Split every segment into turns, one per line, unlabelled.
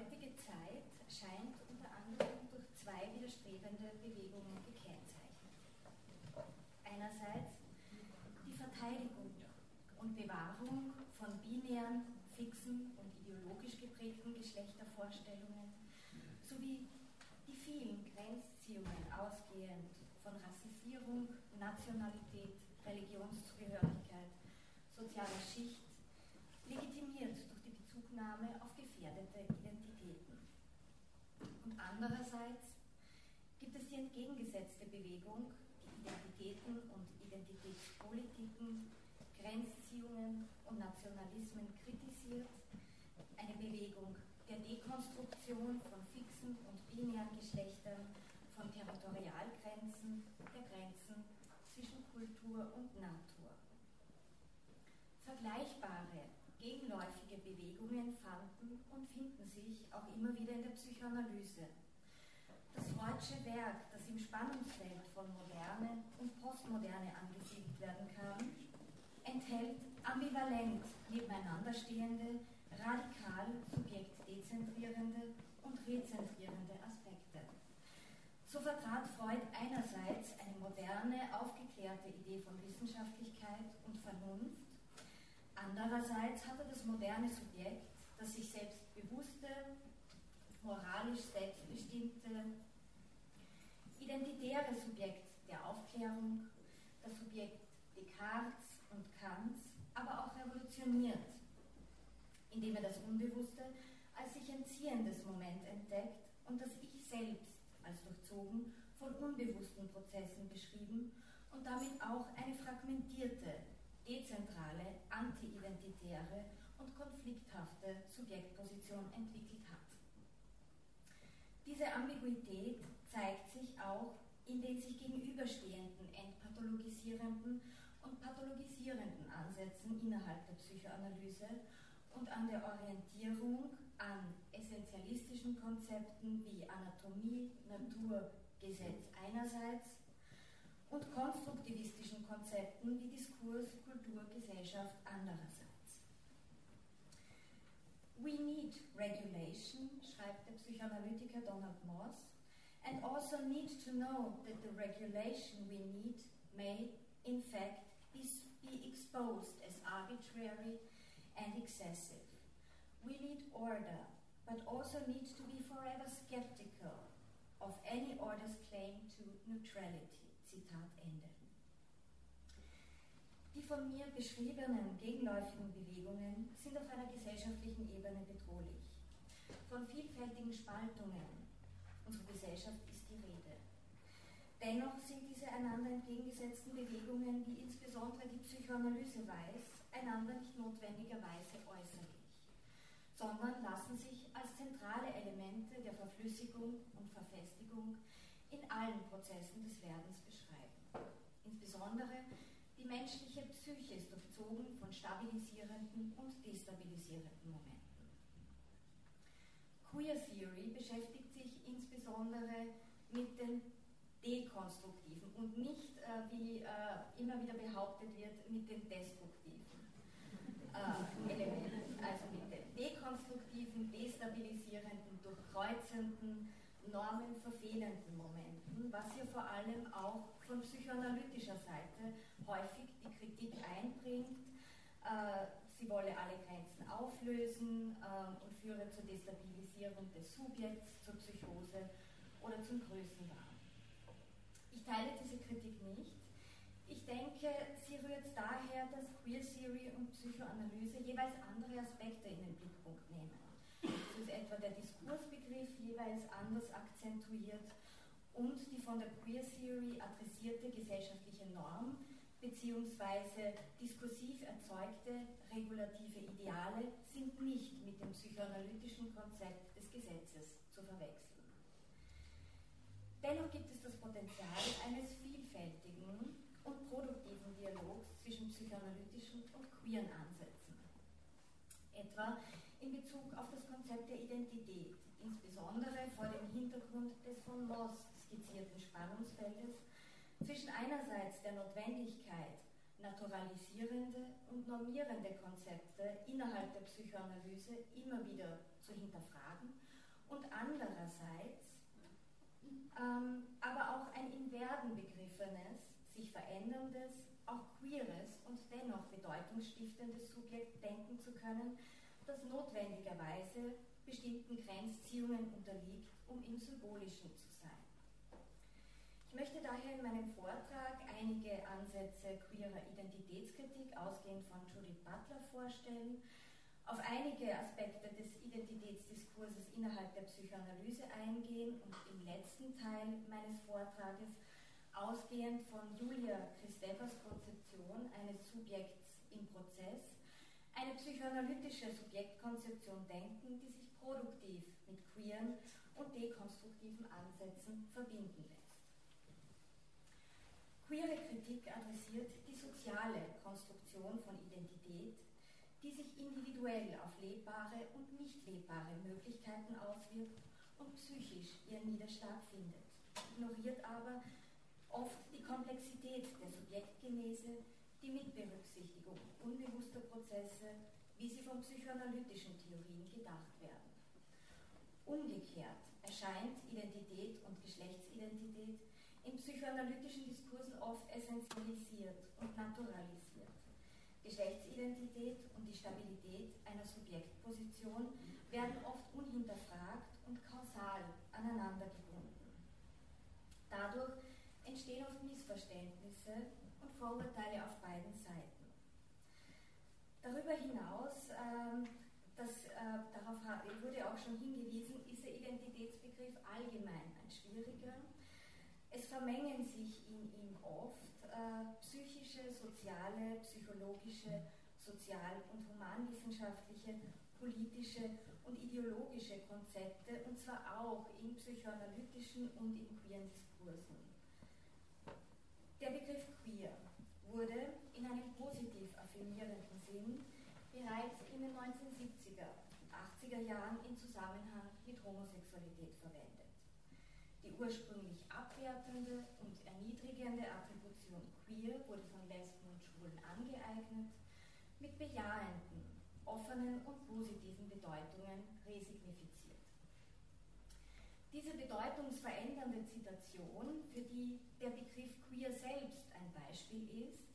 heutige Zeit scheint unter anderem durch zwei widerstrebende Bewegungen gekennzeichnet. Einerseits die Verteidigung und Bewahrung von binären, fixen und ideologisch geprägten Geschlechtervorstellungen sowie die vielen Grenzziehungen ausgehend von Rassisierung, Nationalität, Religionszugehörigkeit, sozialer Schicht, legitimiert durch die Bezugnahme auf gefährdete Identitäten. Und andererseits gibt es die entgegengesetzte Bewegung, die Identitäten und Identitätspolitiken, Grenzziehungen und Nationalismen kritisiert, eine Bewegung der Dekonstruktion von fixen und binären Geschlechtern, von Territorialgrenzen, der Grenzen zwischen Kultur und Natur. Vergleichbare, gegenläufige Bewegungen fanden und finden sich auch immer wieder in der Psychoanalyse. Das Freudsche Werk, das im Spannungsfeld von Moderne und Postmoderne angesiedelt werden kann, enthält ambivalent nebeneinander stehende, radikal subjektdezentrierende und rezentrierende Aspekte. So vertrat Freud einerseits eine moderne, aufgeklärte Idee von Wissenschaftlichkeit und Vernunft, andererseits hatte das moderne Subjekt, das sich selbstbewusste, moralisch selbstbestimmte, identitäre Subjekt der Aufklärung, das Subjekt Descartes und Kants, aber auch revolutioniert, indem er das Unbewusste als sich entziehendes Moment entdeckt und das Ich selbst als durchzogen von unbewussten Prozessen beschrieben und damit auch eine fragmentierte, dezentrale, anti-identitäre und konflikthafte Subjektposition entwickelt hat. Diese Ambiguität zeigt sich auch in den sich gegenüberstehenden entpathologisierenden und pathologisierenden Ansätzen innerhalb der Psychoanalyse und an der Orientierung an essentialistischen Konzepten wie Anatomie, Natur, Gesetz einerseits und konstruktivistischen Konzepten wie Diskurs, Kultur, Gesellschaft andererseits. We need regulation, schreibt der Psychoanalytiker Donald Moss, and also need to know that the regulation we need may, in fact, be, exposed as arbitrary and excessive. We need order, but also need to be forever skeptical of any order's claim to neutrality. Zitat Ende. Die von mir beschriebenen gegenläufigen Bewegungen sind auf einer gesellschaftlichen Ebene bedrohlich. Von vielfältigen Spaltungen, unserer Gesellschaft ist die Rede. Dennoch sind diese einander entgegengesetzten Bewegungen, wie insbesondere die Psychoanalyse weiß, einander nicht notwendigerweise äußerlich, sondern lassen sich als zentrale Elemente der Verflüssigung und Verfestigung in allen Prozessen des Werdens beschreiben. Insbesondere die menschliche Psyche ist durchzogen von stabilisierenden und destabilisierenden Momenten. Queer Theory beschäftigt insbesondere mit den dekonstruktiven und nicht, äh, wie äh, immer wieder behauptet wird, mit den destruktiven äh, Elementen. Also mit den dekonstruktiven, destabilisierenden, durchkreuzenden, normenverfehlenden Momenten, was hier vor allem auch von psychoanalytischer Seite häufig die Kritik einbringt, äh, sie wolle alle Grenzen auflösen äh, und führe zur Destabilisierung des Subjekts, zur Psychose oder zum Größenwahn. Ich teile diese Kritik nicht. Ich denke, sie rührt daher, dass Queer Theory und Psychoanalyse jeweils andere Aspekte in den Blickpunkt nehmen. So ist etwa der Diskursbegriff jeweils anders akzentuiert und die von der Queer Theory adressierte gesellschaftliche Norm beziehungsweise diskursiv erzeugte regulative Ideale sind nicht mit dem psychoanalytischen Konzept des Gesetzes zu verwechseln. Dennoch gibt es das Potenzial eines vielfältigen und produktiven Dialogs zwischen psychoanalytischen und queeren Ansätzen. Etwa in Bezug auf das Konzept der Identität, insbesondere vor dem Hintergrund des von Moss skizzierten Spannungsfeldes zwischen einerseits der Notwendigkeit, naturalisierende und normierende Konzepte innerhalb der Psychoanalyse immer wieder zu hinterfragen und andererseits ähm, aber auch ein in Werden begriffenes, sich veränderndes, auch queeres und dennoch bedeutungsstiftendes Subjekt denken zu können, das notwendigerweise bestimmten Grenzziehungen unterliegt, um im Symbolischen zu sein. Ich möchte daher in meinem Vortrag einige Ansätze queerer Identitätskritik, ausgehend von Judith Butler, vorstellen, auf einige Aspekte des Identitätsdiskurses innerhalb der Psychoanalyse eingehen und im letzten Teil meines Vortrages ausgehend von Julia Christeppers Konzeption eines Subjekts im Prozess eine psychoanalytische Subjektkonzeption denken, die sich produktiv mit queeren und dekonstruktiven Ansätzen verbinden lässt. Queere Kritik adressiert die soziale Konstruktion von Identität, die sich individuell auf lebbare und nicht lebbare Möglichkeiten auswirkt und psychisch ihren Niederschlag findet, ignoriert aber oft die Komplexität der Subjektgenese, die Mitberücksichtigung unbewusster Prozesse, wie sie von psychoanalytischen Theorien gedacht werden. Umgekehrt erscheint Identität und Geschlechtsidentität in psychoanalytischen Diskursen oft essentialisiert und naturalisiert. Geschlechtsidentität und die Stabilität einer Subjektposition werden oft unhinterfragt und kausal aneinander gebunden. Dadurch entstehen oft Missverständnisse und Vorurteile auf beiden Seiten. Darüber hinaus, äh, das, äh, darauf wurde auch schon hingewiesen, ist der Identitätsbegriff allgemein ein schwieriger. Es vermengen sich in ihm oft äh, psychische, soziale, psychologische, sozial- und humanwissenschaftliche, politische und ideologische Konzepte, und zwar auch in psychoanalytischen und in queeren Diskursen. Der Begriff queer wurde in einem positiv affirmierenden Sinn bereits in den 1970er und 80er Jahren in Zusammenhang mit Homosexualität verwendet. Die ursprünglich abwertende und erniedrigende Attribution queer wurde von Lesben und Schwulen angeeignet, mit bejahenden, offenen und positiven Bedeutungen resignifiziert. Diese bedeutungsverändernde Zitation, für die der Begriff queer selbst ein Beispiel ist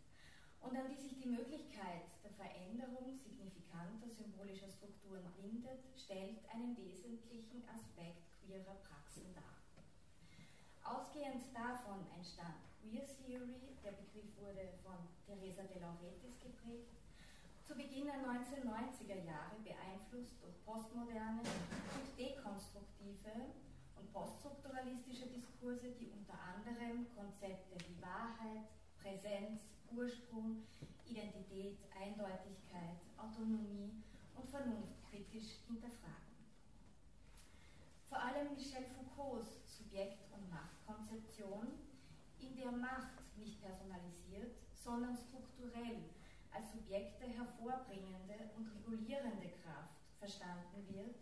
und an die sich die Möglichkeit der Veränderung signifikanter symbolischer Strukturen bindet, stellt einen wesentlichen Aspekt queerer Praxen dar. Ausgehend davon entstand Queer Theory, der Begriff wurde von Teresa de Lauretis geprägt, zu Beginn der 1990er Jahre beeinflusst durch postmoderne und dekonstruktive und poststrukturalistische Diskurse, die unter anderem Konzepte wie Wahrheit, Präsenz, Ursprung, Identität, Eindeutigkeit, Autonomie und Vernunft kritisch hinterfragen. Vor allem Michel Foucaults Subjekt- Machtkonzeption in der Macht nicht personalisiert, sondern strukturell als Subjekte hervorbringende und regulierende Kraft verstanden wird,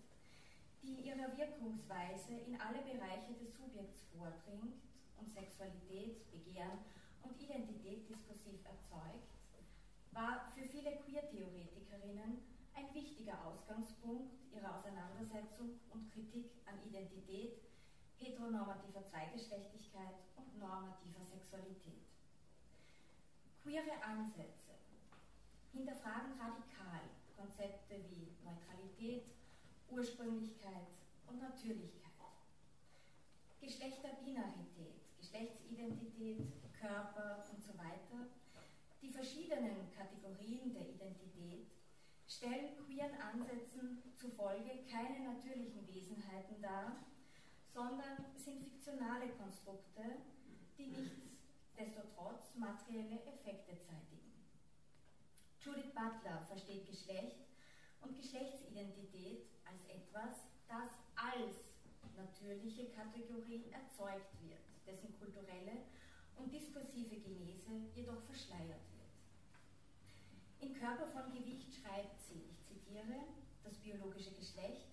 die in ihrer Wirkungsweise in alle Bereiche des Subjekts vordringt und Sexualität, Begehren und Identität diskursiv erzeugt, war für viele Queer-Theoretikerinnen ein wichtiger Ausgangspunkt ihrer Auseinandersetzung und Kritik an Identität, heteronormativer Zweigeschlechtlichkeit und normativer Sexualität. Queere Ansätze hinterfragen radikal Konzepte wie Neutralität, Ursprünglichkeit und Natürlichkeit. Geschlechterbinarität, Geschlechtsidentität, Körper und so weiter, die verschiedenen Kategorien der Identität stellen queeren Ansätzen zufolge keine natürlichen Wesenheiten dar, sondern sind fiktionale Konstrukte, die nichtsdestotrotz materielle Effekte zeitigen. Judith Butler versteht Geschlecht und Geschlechtsidentität als etwas, das als natürliche Kategorie erzeugt wird, dessen kulturelle und diskursive Genese jedoch verschleiert wird. Im Körper von Gewicht schreibt sie, ich zitiere, das biologische Geschlecht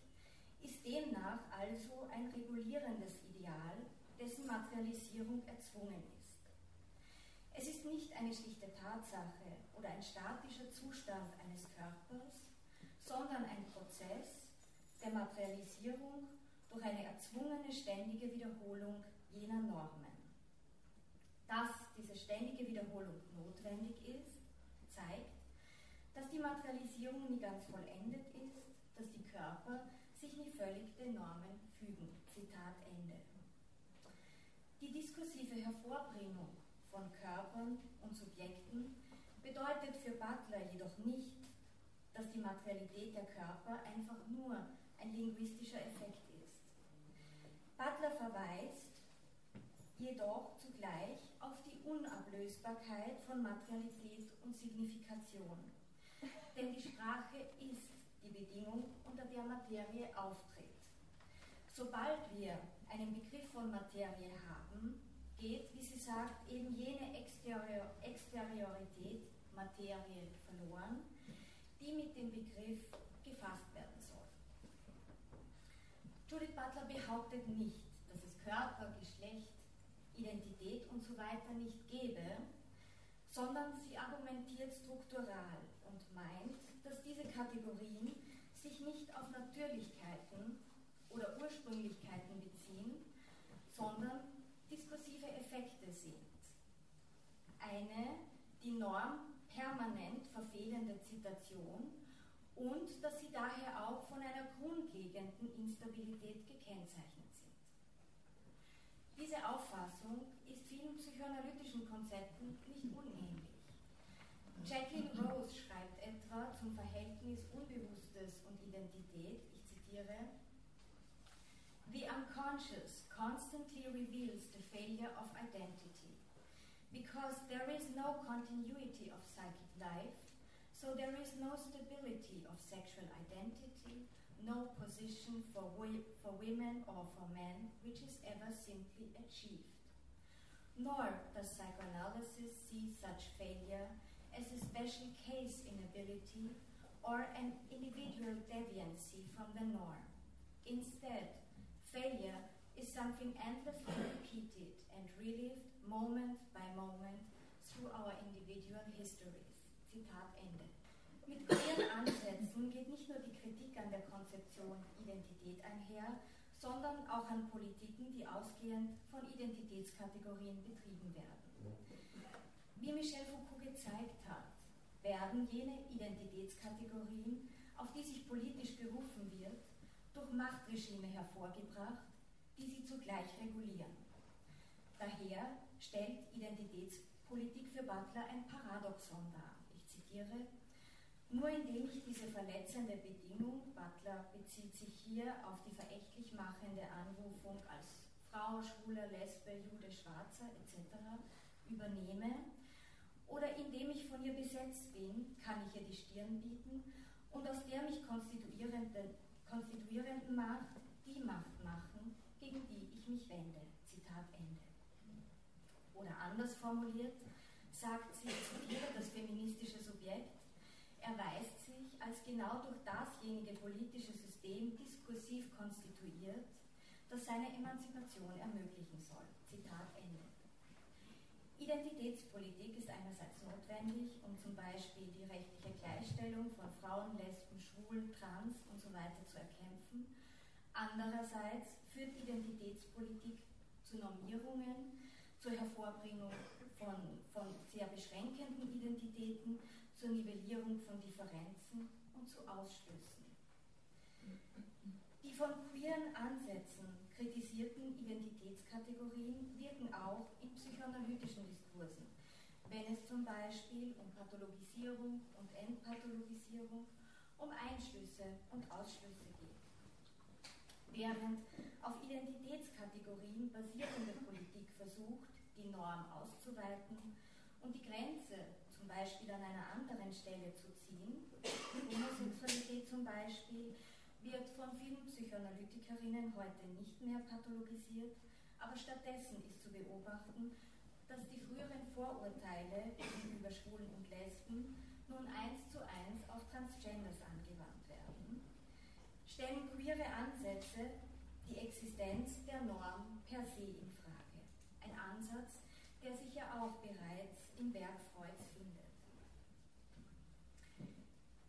ist demnach also ein regulierendes Ideal, dessen Materialisierung erzwungen ist. Es ist nicht eine schlichte Tatsache oder ein statischer Zustand eines Körpers, sondern ein Prozess der Materialisierung durch eine erzwungene ständige Wiederholung jener Normen. Dass diese ständige Wiederholung notwendig ist, zeigt, dass die Materialisierung nie ganz vollendet ist, dass die Körper sich nie völlig den Normen fügen. Zitat Ende. Die diskursive Hervorbringung von Körpern und Subjekten bedeutet für Butler jedoch nicht, dass die Materialität der Körper einfach nur ein linguistischer Effekt ist. Butler verweist jedoch zugleich auf die Unablösbarkeit von Materialität und Signifikation. Denn die Sprache ist die Bedingung, unter der Materie auftritt. Sobald wir einen Begriff von Materie haben, geht, wie sie sagt, eben jene Exterior Exteriorität Materie verloren, die mit dem Begriff gefasst werden soll. Judith Butler behauptet nicht, dass es Körper, Geschlecht, Identität und so weiter nicht gäbe, sondern sie argumentiert struktural und meint, dass diese Kategorien sich nicht auf Natürlichkeiten oder Ursprünglichkeiten beziehen, sondern diskursive Effekte sind. Eine die Norm permanent verfehlende Zitation und dass sie daher auch von einer grundlegenden Instabilität gekennzeichnet sind. Diese Auffassung ist vielen psychoanalytischen Konzepten nicht unähnlich. Jacqueline Rose schreibt etwa zum Verhältnis Unbewusstes und Identität, ich zitiere, The unconscious constantly reveals the failure of identity because there is no continuity of psychic life, so there is no stability of sexual identity, no position for, for women or for men which is ever simply achieved. Nor does psychoanalysis see such failure as a special case inability or an individual deviancy from the norm. Instead, failure is something endlessly repeated and relived moment by moment through our individual histories. Zitat Ende. Mit queeren Ansätzen geht nicht nur die Kritik an der Konzeption Identität einher, sondern auch an Politiken, die ausgehend von Identitätskategorien betrieben werden. Wie Michel Foucault gezeigt hat, werden jene Identitätskategorien, auf die sich politisch berufen wird, durch Machtregime hervorgebracht, die sie zugleich regulieren. Daher stellt Identitätspolitik für Butler ein Paradoxon dar. Ich zitiere, nur indem ich diese verletzende Bedingung, Butler bezieht sich hier auf die verächtlich machende Anrufung als Frau, Schwuler, Lesbe, Jude, Schwarzer etc. übernehme, oder indem ich von ihr besetzt bin, kann ich ihr die Stirn bieten und aus der mich konstituierenden, konstituierenden Macht die Macht machen, gegen die ich mich wende. Zitat Ende. Oder anders formuliert, sagt sie, zitiere das feministische Subjekt, erweist sich als genau durch dasjenige politische System diskursiv konstituiert, das seine Emanzipation ermöglichen soll. Zitat Ende. Identitätspolitik ist einerseits notwendig, um zum Beispiel die rechtliche Gleichstellung von Frauen, Lesben, Schwulen, Trans und so weiter zu erkämpfen. Andererseits führt Identitätspolitik zu Normierungen, zur Hervorbringung von, von sehr beschränkenden Identitäten, zur Nivellierung von Differenzen und zu Ausschlüssen. Die von queeren Ansätzen kritisierten Identitätskategorien wirken auch in psychoanalytischen Diskursen, wenn es zum Beispiel um Pathologisierung und Entpathologisierung, um Einschlüsse und Ausschlüsse geht. Während auf Identitätskategorien basierende Politik versucht, die Norm auszuweiten und die Grenze zum Beispiel an einer anderen Stelle zu ziehen, Homosexualität zum Beispiel, wird von vielen Psychoanalytikerinnen heute nicht mehr pathologisiert, aber stattdessen ist zu beobachten, dass die früheren Vorurteile gegenüber Schwulen und Lesben nun eins zu eins auf Transgenders angewandt werden, stellen queere Ansätze die Existenz der Norm per se in Frage. Ein Ansatz, der sich ja auch bereits im Werk Freuds findet.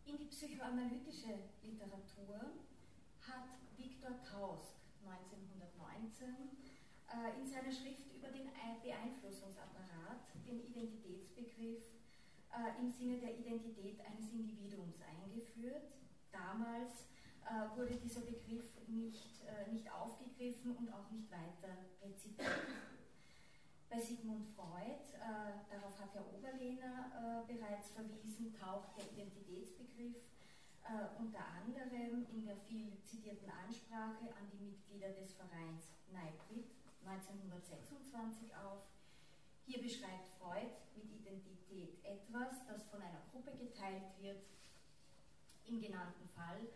In die psychoanalytische Literatur hat Viktor Tausk 1919 äh, in seiner Schrift über den Beeinflussungsapparat den Identitätsbegriff äh, im Sinne der Identität eines Individuums eingeführt. Damals äh, wurde dieser Begriff nicht, nicht aufgegriffen und auch nicht weiter rezipiert. Bei Sigmund Freud, äh, darauf hat Herr Oberlehner äh, bereits verwiesen, taucht der Identitätsbegriff äh, unter anderem in der viel zitierten Ansprache an die Mitglieder des Vereins Neibrit 1926 auf. Hier beschreibt Freud mit Identität etwas, das von einer Gruppe geteilt wird. Im genannten Fall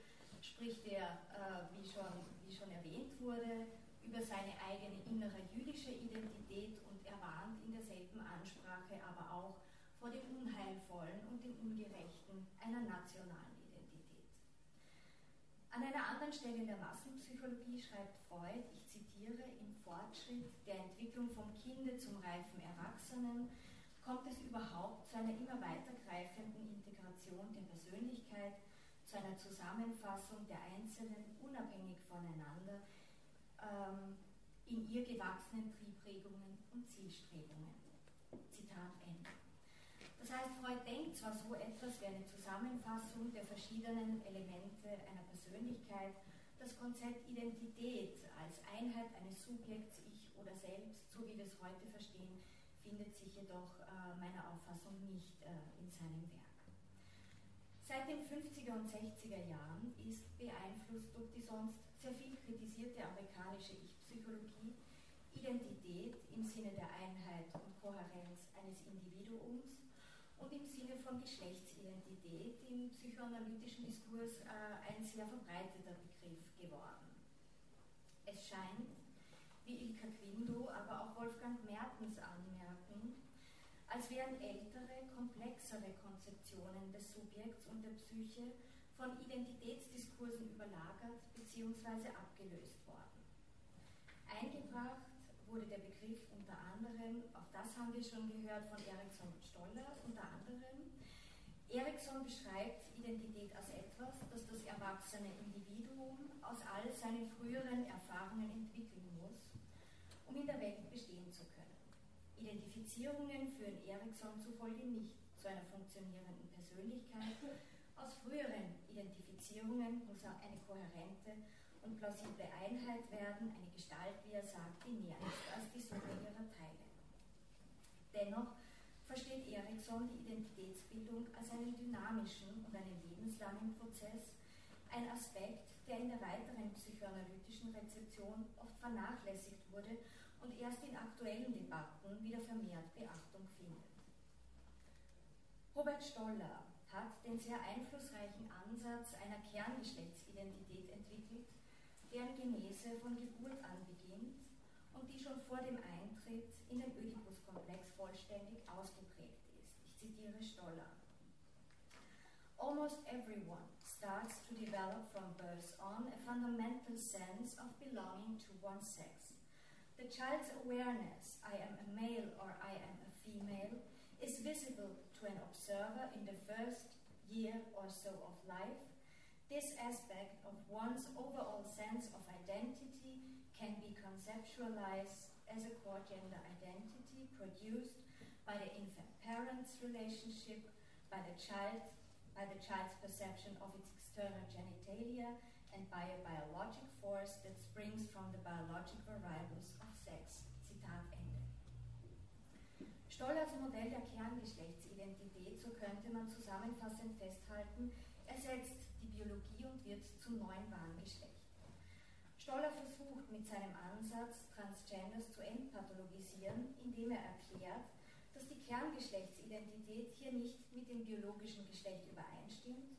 spricht er, äh, wie, schon, wie schon erwähnt wurde, über seine eigene innere jüdische Identität und er warnt in derselben Ansprache aber auch vor dem Unheilvollen und dem Ungerechten einer nationalen an einer anderen Stelle in der Massenpsychologie schreibt Freud, ich zitiere, im Fortschritt der Entwicklung vom Kinde zum reifen Erwachsenen kommt es überhaupt zu einer immer weitergreifenden Integration der Persönlichkeit, zu einer Zusammenfassung der Einzelnen unabhängig voneinander ähm, in ihr gewachsenen Triebregungen und Zielstrebungen. Zitat Ende. Das heißt, Freud denkt zwar so etwas wie eine Zusammenfassung der verschiedenen Elemente einer Persönlichkeit, das Konzept Identität als Einheit eines Subjekts, Ich oder Selbst, so wie wir es heute verstehen, findet sich jedoch äh, meiner Auffassung nicht äh, in seinem Werk. Seit den 50er und 60er Jahren ist beeinflusst durch die sonst sehr viel kritisierte amerikanische Ich-Psychologie Identität im Sinne der Einheit und Kohärenz eines Individuums und im Sinne von Geschlechtsidentität im psychoanalytischen Diskurs äh, ein sehr verbreiteter Begriff geworden. Es scheint, wie Ilka Quindo, aber auch Wolfgang Mertens anmerken, als wären ältere, komplexere Konzeptionen des Subjekts und der Psyche von Identitätsdiskursen überlagert bzw. abgelöst worden. Eingebracht wurde der Begriff unter anderem, auch das haben wir schon gehört von Erikson Stoller, unter anderem. Erikson beschreibt Identität als etwas, das das erwachsene Individuum aus all seinen früheren Erfahrungen entwickeln muss, um in der Welt bestehen zu können. Identifizierungen führen Erikson zufolge nicht zu einer funktionierenden Persönlichkeit. Aus früheren Identifizierungen muss eine kohärente und plausible Einheit werden, eine Gestalt, wie er sagt, die mehr ist als die Summe ihrer Teile. Dennoch versteht Erikson die Identitätsbildung als einen dynamischen und einen lebenslangen Prozess, ein Aspekt, der in der weiteren psychoanalytischen Rezeption oft vernachlässigt wurde und erst in aktuellen Debatten wieder vermehrt Beachtung findet. Robert Stoller hat den sehr einflussreichen Ansatz einer Kerngeschlechtsidentität entwickelt, deren Genese von Geburt an beginnt und die schon vor dem Eintritt in den Oedipus-Komplex vollständig ausgeprägt ist. Ich zitiere Stoller. Almost everyone starts to develop from birth on a fundamental sense of belonging to one sex. The child's awareness, I am a male or I am a female, is visible to an observer in the first year or so of life This aspect of one's overall sense of identity can be conceptualized as a core gender identity produced by the infant-parent's relationship, by the child, by the child's perception of its external genitalia, and by a biologic force that springs from the biologic variables of sex. Zitat Ende. Stoll als Modell der Kerngeschlechtsidentität, so könnte man zusammenfassend festhalten, ersetzt Biologie und wird zum neuen Wahngeschlecht. Stoller versucht mit seinem Ansatz, Transgenders zu entpathologisieren, indem er erklärt, dass die Kerngeschlechtsidentität hier nicht mit dem biologischen Geschlecht übereinstimmt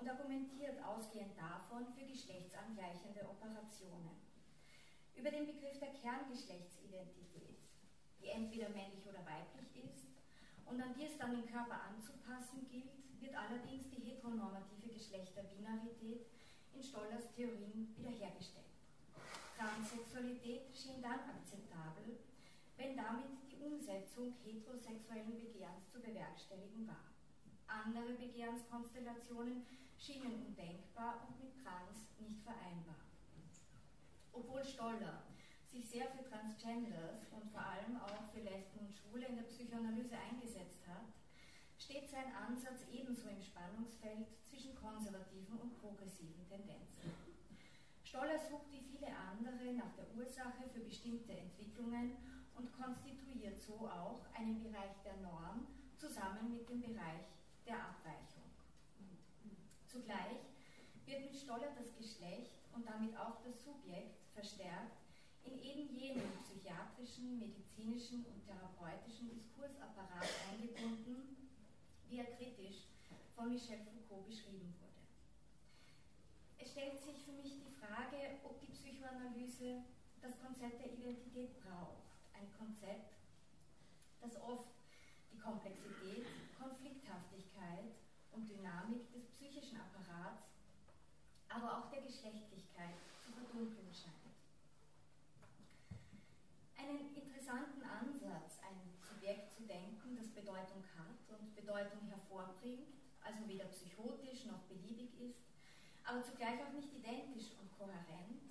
und argumentiert ausgehend davon für geschlechtsangleichende Operationen. Über den Begriff der Kerngeschlechtsidentität, die entweder männlich oder weiblich ist und an die es dann den Körper anzupassen gilt, wird allerdings die heteronormative Geschlechterbinarität in Stollers Theorien wiederhergestellt. Transsexualität schien dann akzeptabel, wenn damit die Umsetzung heterosexuellen Begehrens zu bewerkstelligen war. Andere Begehrenskonstellationen schienen undenkbar und mit Trans nicht vereinbar. Obwohl Stoller sich sehr für Transgenders und vor allem auch für Lesben und Schwule in der Psychoanalyse eingesetzt hat, steht sein Ansatz ebenso im Spannungsfeld zwischen konservativen und progressiven Tendenzen. Stoller sucht wie viele andere nach der Ursache für bestimmte Entwicklungen und konstituiert so auch einen Bereich der Norm zusammen mit dem Bereich der Abweichung. Zugleich wird mit Stoller das Geschlecht und damit auch das Subjekt verstärkt in eben jenen psychiatrischen, medizinischen und therapeutischen Diskursapparat eingebunden, wie er kritisch von Michel Foucault beschrieben wurde. Es stellt sich für mich die Frage, ob die Psychoanalyse das Konzept der Identität braucht. Ein Konzept, das oft die Komplexität, Konflikthaftigkeit und Dynamik des psychischen Apparats, aber auch der Geschlechtlichkeit zu verdunkeln scheint. Einen interessanten Ansatz, ein Subjekt zu denken, das Bedeutung hat und Bedeutung hervorbringt, also weder psychotisch noch beliebig ist, aber zugleich auch nicht identisch und kohärent,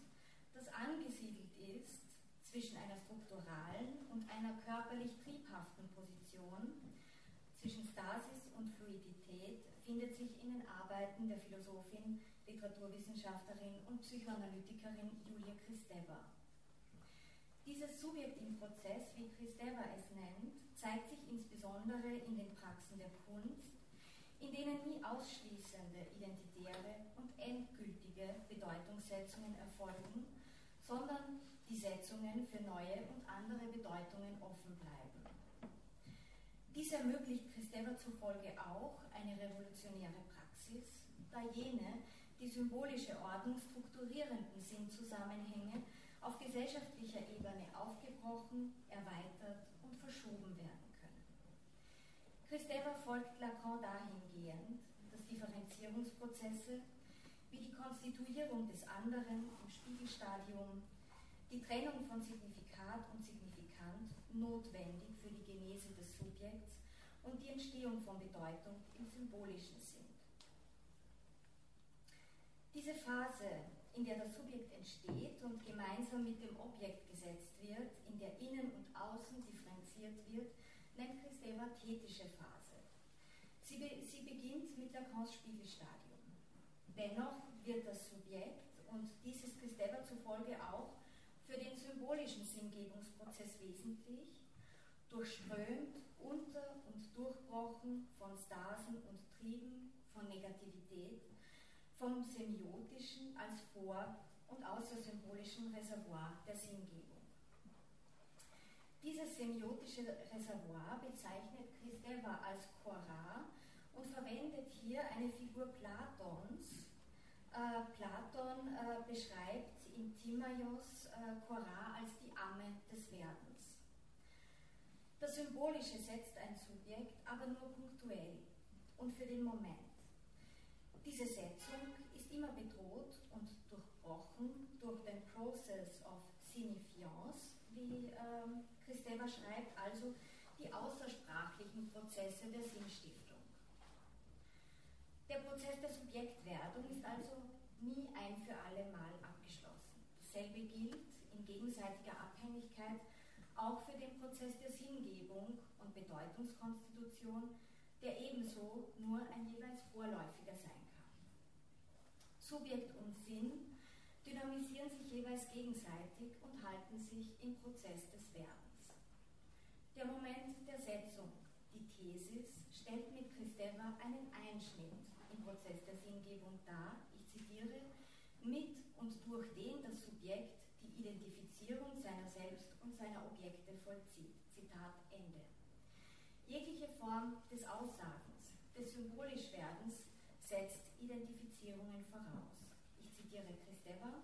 das angesiedelt ist zwischen einer strukturalen und einer körperlich triebhaften Position, zwischen Stasis und Fluidität findet sich in den Arbeiten der Philosophin, Literaturwissenschaftlerin und Psychoanalytikerin Julia Kristeva. Dieses Subjekt im Prozess, wie Kristeva es nennt, zeigt sich insbesondere in den Praxen der Kunst, in denen nie ausschließende identitäre und endgültige Bedeutungssetzungen erfolgen, sondern die Setzungen für neue und andere Bedeutungen offen bleiben. Dies ermöglicht Christeva zufolge auch eine revolutionäre Praxis, da jene die symbolische Ordnung strukturierenden Sinnzusammenhänge auf gesellschaftlicher Ebene aufgebrochen, erweitert verschoben werden können. Christeva folgt Lacan dahingehend, dass Differenzierungsprozesse wie die Konstituierung des anderen im Spiegelstadium, die Trennung von Signifikat und Signifikant notwendig für die Genese des Subjekts und die Entstehung von Bedeutung im symbolischen Sinn. Diese Phase, in der das Subjekt entsteht und gemeinsam mit dem Objekt gesetzt wird, in der Innen und Außen differenziert wird, nennt Christeva thetische Phase. Sie, be sie beginnt mit Lacans Spiegelstadium. Dennoch wird das Subjekt, und dies ist Christeva zufolge auch für den symbolischen Sinngebungsprozess wesentlich, durchströmt, unter- und durchbrochen von Stasen und Trieben, von Negativität, vom semiotischen als vor- und außersymbolischen Reservoir der Sinngebung. Dieses semiotische Reservoir bezeichnet Christeva als Chora und verwendet hier eine Figur Platons. Äh, Platon äh, beschreibt in Timaios äh, Chora als die Amme des Werdens. Das Symbolische setzt ein Subjekt aber nur punktuell und für den Moment. Diese Setzung ist immer bedroht und durchbrochen durch den Process of Signifiance, wie ähm, Christeva schreibt, also die außersprachlichen Prozesse der Sinnstiftung. Der Prozess der Subjektwerdung ist also nie ein für alle Mal abgeschlossen. Dasselbe gilt in gegenseitiger Abhängigkeit auch für den Prozess der Sinngebung und Bedeutungskonstitution, der ebenso nur ein jeweils vorläufiger sein. Subjekt und Sinn dynamisieren sich jeweils gegenseitig und halten sich im Prozess des Werdens. Der Moment der Setzung, die Thesis, stellt mit Christeva einen Einschnitt im Prozess der Sinngebung dar, ich zitiere, mit und durch den das Subjekt die Identifizierung seiner selbst und seiner Objekte vollzieht. Zitat Ende. Jegliche Form des Aussagens, des Symbolischwerdens setzt Identifizierungen voraus. Ich zitiere Christeva.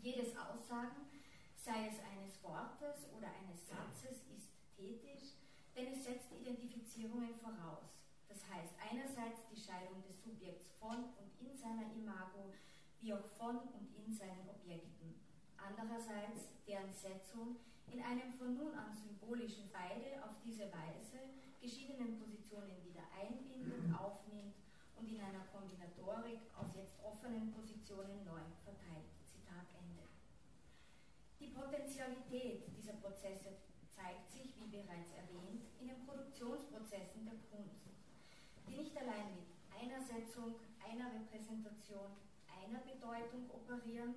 Jedes Aussagen, sei es eines Wortes oder eines Satzes, ist tätig, denn es setzt Identifizierungen voraus. Das heißt einerseits die Scheidung des Subjekts von und in seiner Imago, wie auch von und in seinen Objekten. Andererseits deren Setzung in einem von nun an symbolischen beide auf diese Weise geschiedenen Positionen wieder einbindet, aufnimmt und in einer Kombinatorik aus jetzt offenen Positionen neu verteilt. Zitat Ende. Die Potentialität dieser Prozesse zeigt sich, wie bereits erwähnt, in den Produktionsprozessen der Kunst, die nicht allein mit einer Setzung, einer Repräsentation, einer Bedeutung operieren,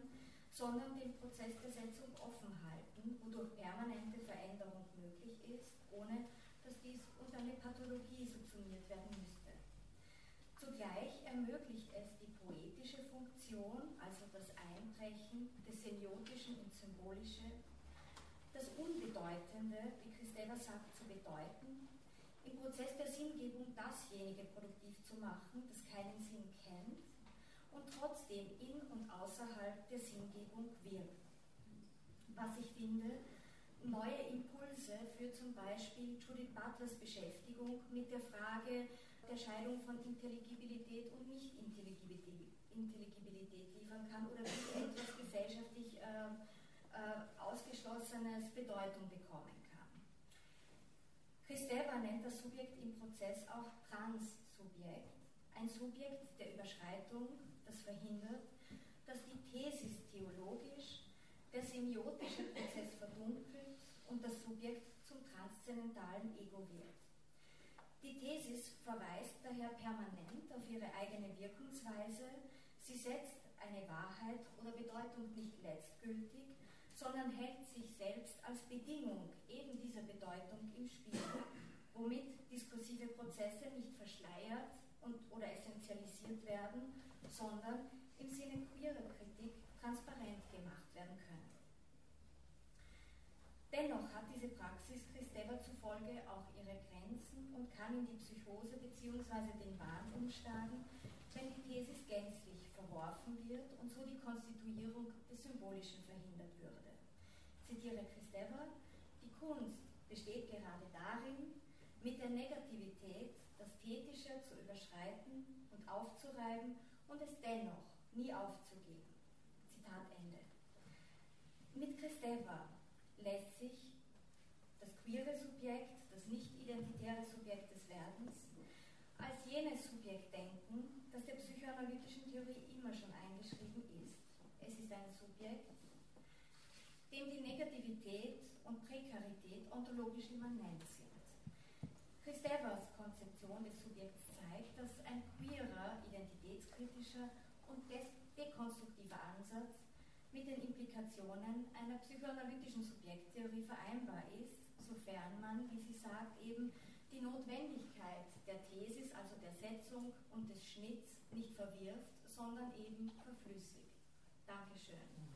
sondern den Prozess der Setzung offen halten, wodurch permanente Veränderung möglich ist, ohne dass dies unter eine Pathologie subsumiert werden müsste. Zugleich ermöglicht es die poetische Funktion, also das Einbrechen des Semiotischen ins Symbolische, das Unbedeutende, wie Christella sagt, zu bedeuten, im Prozess der Sinngebung dasjenige produktiv zu machen, das keinen Sinn kennt und trotzdem in und außerhalb der Sinngebung wirkt. Was ich finde, neue Impulse für zum Beispiel Judith Butlers Beschäftigung mit der Frage der Scheidung von Intelligibilität und Nicht-Intelligibilität liefern kann oder wie etwas gesellschaftlich äh, äh, Ausgeschlossenes Bedeutung bekommen kann. Christeva nennt das Subjekt im Prozess auch Transsubjekt, ein Subjekt der Überschreitung, das verhindert, dass die Thesis theologisch, der semiotische Prozess verdunkelt und das Subjekt zum transzendentalen Ego wird. Die Thesis verweist daher permanent auf ihre eigene Wirkungsweise, sie setzt eine Wahrheit oder Bedeutung nicht letztgültig, sondern hält sich selbst als Bedingung eben dieser Bedeutung im Spiel, womit diskursive Prozesse nicht verschleiert und, oder essentialisiert werden, sondern im Sinne queerer Kritik transparent gemacht werden können. Dennoch hat diese Praxis Christeva zufolge auch ihre Grenzen und kann in die Psychose bzw. den Wahn umschlagen, wenn die Thesis gänzlich verworfen wird und so die Konstituierung des Symbolischen verhindert würde. Zitiere Christeva, die Kunst besteht gerade darin, mit der Negativität das Tätische zu überschreiten und aufzureiben und es dennoch nie aufzugeben. Zitat Ende. Mit Christeva lässt sich queere Subjekt, das nicht-identitäre Subjekt des Werdens, als jenes Subjekt denken, das der psychoanalytischen Theorie immer schon eingeschrieben ist. Es ist ein Subjekt, dem die Negativität und Prekarität ontologisch immanent sind. Christevas Konzeption des Subjekts zeigt, dass ein queerer, identitätskritischer und dekonstruktiver Ansatz mit den Implikationen einer psychoanalytischen Subjekttheorie vereinbar ist, sofern man, wie sie sagt, eben die Notwendigkeit der Thesis, also der Setzung und des Schnitts, nicht verwirft, sondern eben verflüssigt. Dankeschön.